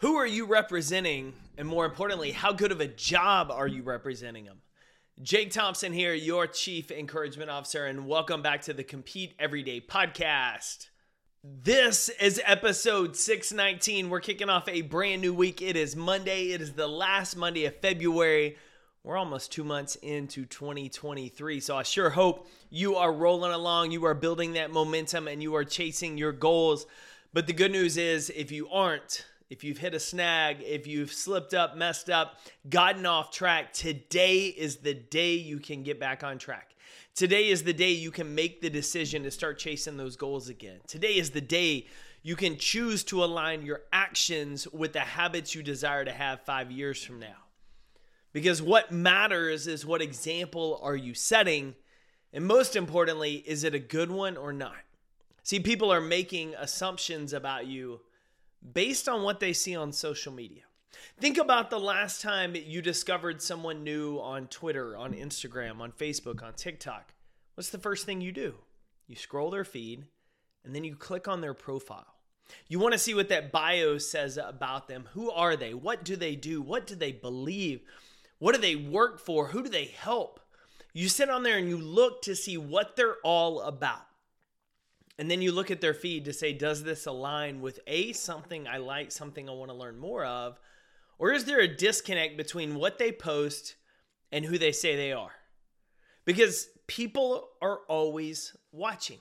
Who are you representing? And more importantly, how good of a job are you representing them? Jake Thompson here, your Chief Encouragement Officer, and welcome back to the Compete Everyday podcast. This is episode 619. We're kicking off a brand new week. It is Monday, it is the last Monday of February. We're almost two months into 2023. So I sure hope you are rolling along, you are building that momentum, and you are chasing your goals. But the good news is, if you aren't, if you've hit a snag, if you've slipped up, messed up, gotten off track, today is the day you can get back on track. Today is the day you can make the decision to start chasing those goals again. Today is the day you can choose to align your actions with the habits you desire to have five years from now. Because what matters is what example are you setting? And most importantly, is it a good one or not? See, people are making assumptions about you based on what they see on social media. Think about the last time you discovered someone new on Twitter, on Instagram, on Facebook, on TikTok. What's the first thing you do? You scroll their feed and then you click on their profile. You want to see what that bio says about them. Who are they? What do they do? What do they believe? What do they work for? Who do they help? You sit on there and you look to see what they're all about. And then you look at their feed to say, does this align with A, something I like, something I want to learn more of? Or is there a disconnect between what they post and who they say they are? Because people are always watching.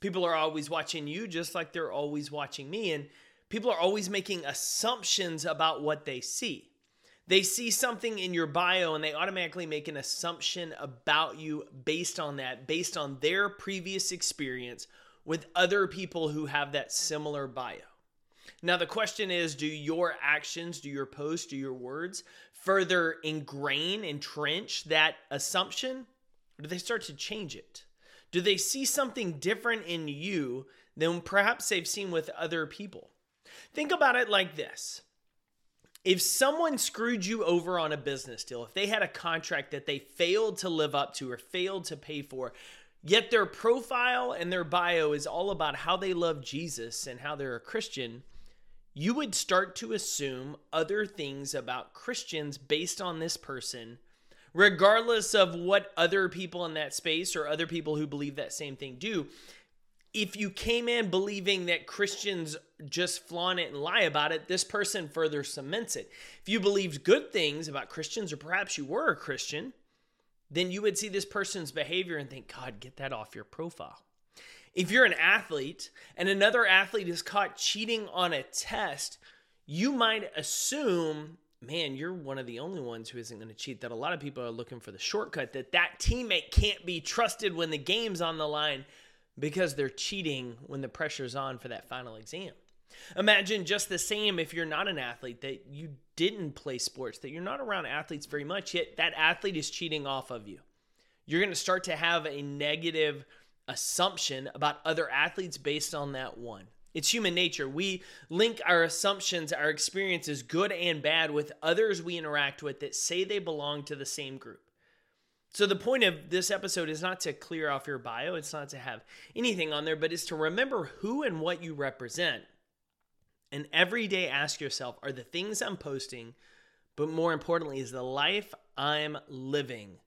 People are always watching you just like they're always watching me. And people are always making assumptions about what they see. They see something in your bio and they automatically make an assumption about you based on that, based on their previous experience with other people who have that similar bio. Now, the question is do your actions, do your posts, do your words further ingrain, entrench that assumption? Or do they start to change it? Do they see something different in you than perhaps they've seen with other people? Think about it like this. If someone screwed you over on a business deal, if they had a contract that they failed to live up to or failed to pay for, Yet their profile and their bio is all about how they love Jesus and how they're a Christian. You would start to assume other things about Christians based on this person, regardless of what other people in that space or other people who believe that same thing do. If you came in believing that Christians just flaunt it and lie about it, this person further cements it. If you believed good things about Christians, or perhaps you were a Christian, then you would see this person's behavior and think, God, get that off your profile. If you're an athlete and another athlete is caught cheating on a test, you might assume, man, you're one of the only ones who isn't going to cheat. That a lot of people are looking for the shortcut, that that teammate can't be trusted when the game's on the line because they're cheating when the pressure's on for that final exam. Imagine just the same if you're not an athlete, that you didn't play sports, that you're not around athletes very much, yet that athlete is cheating off of you. You're going to start to have a negative assumption about other athletes based on that one. It's human nature. We link our assumptions, our experiences, good and bad, with others we interact with that say they belong to the same group. So, the point of this episode is not to clear off your bio, it's not to have anything on there, but it's to remember who and what you represent and every day ask yourself are the things I'm posting, but more importantly, is the life I'm living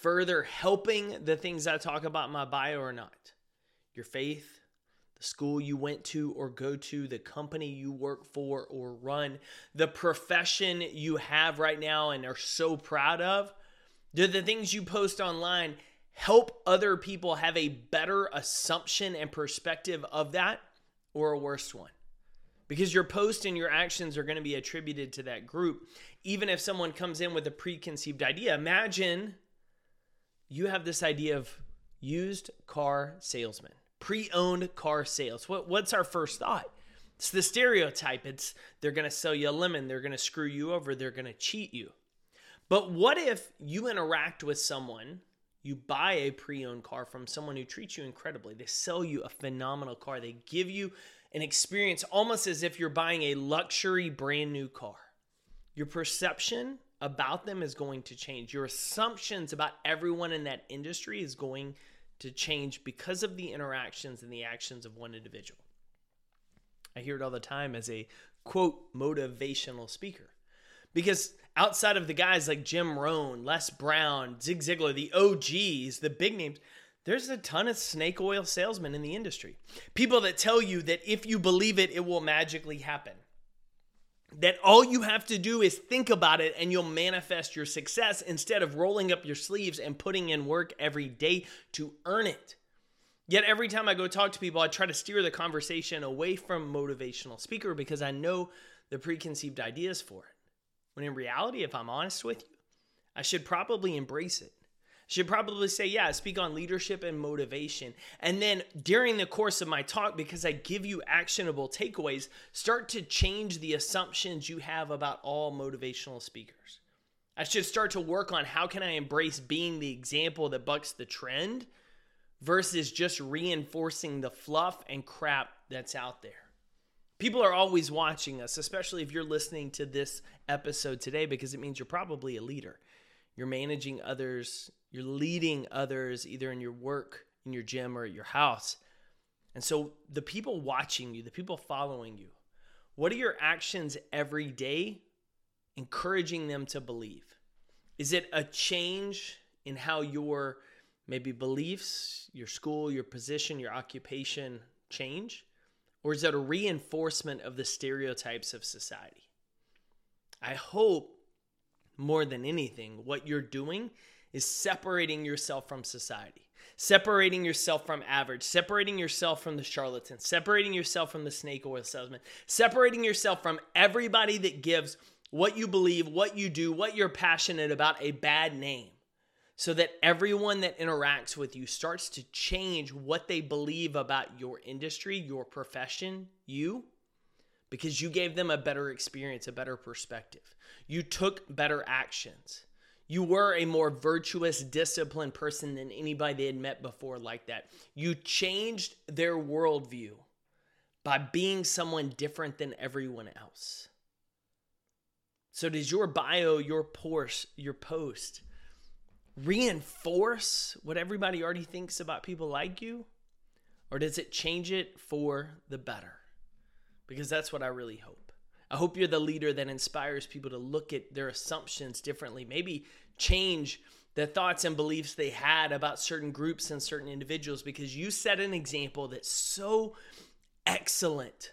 further helping the things I talk about in my bio or not? Your faith, the school you went to or go to, the company you work for or run, the profession you have right now and are so proud of? Do the things you post online help other people have a better assumption and perspective of that or a worse one? Because your post and your actions are going to be attributed to that group. Even if someone comes in with a preconceived idea, imagine you have this idea of used car salesman, pre owned car sales. What, what's our first thought? It's the stereotype. It's they're going to sell you a lemon, they're going to screw you over, they're going to cheat you. But what if you interact with someone, you buy a pre owned car from someone who treats you incredibly? They sell you a phenomenal car, they give you an experience almost as if you're buying a luxury brand new car. Your perception about them is going to change. Your assumptions about everyone in that industry is going to change because of the interactions and the actions of one individual. I hear it all the time as a quote motivational speaker. Because outside of the guys like Jim Rohn, Les Brown, Zig Ziglar, the OGs, the big names, there's a ton of snake oil salesmen in the industry. People that tell you that if you believe it, it will magically happen. That all you have to do is think about it and you'll manifest your success instead of rolling up your sleeves and putting in work every day to earn it. Yet every time I go talk to people, I try to steer the conversation away from motivational speaker because I know the preconceived ideas for it. When in reality, if I'm honest with you, I should probably embrace it should probably say, yeah, speak on leadership and motivation. And then during the course of my talk, because I give you actionable takeaways, start to change the assumptions you have about all motivational speakers. I should start to work on how can I embrace being the example that bucks the trend versus just reinforcing the fluff and crap that's out there. People are always watching us, especially if you're listening to this episode today, because it means you're probably a leader. You're managing others you're leading others either in your work, in your gym, or at your house. And so the people watching you, the people following you, what are your actions every day encouraging them to believe? Is it a change in how your maybe beliefs, your school, your position, your occupation change? Or is it a reinforcement of the stereotypes of society? I hope more than anything, what you're doing is separating yourself from society, separating yourself from average, separating yourself from the charlatan, separating yourself from the snake oil salesman, separating yourself from everybody that gives what you believe, what you do, what you're passionate about a bad name. So that everyone that interacts with you starts to change what they believe about your industry, your profession, you, because you gave them a better experience, a better perspective. You took better actions. You were a more virtuous, disciplined person than anybody they had met before, like that. You changed their worldview by being someone different than everyone else. So, does your bio, your post, your post reinforce what everybody already thinks about people like you? Or does it change it for the better? Because that's what I really hope. I hope you're the leader that inspires people to look at their assumptions differently, maybe change the thoughts and beliefs they had about certain groups and certain individuals because you set an example that's so excellent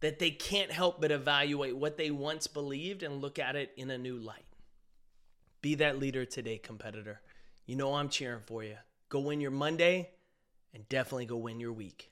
that they can't help but evaluate what they once believed and look at it in a new light. Be that leader today, competitor. You know I'm cheering for you. Go win your Monday and definitely go win your week.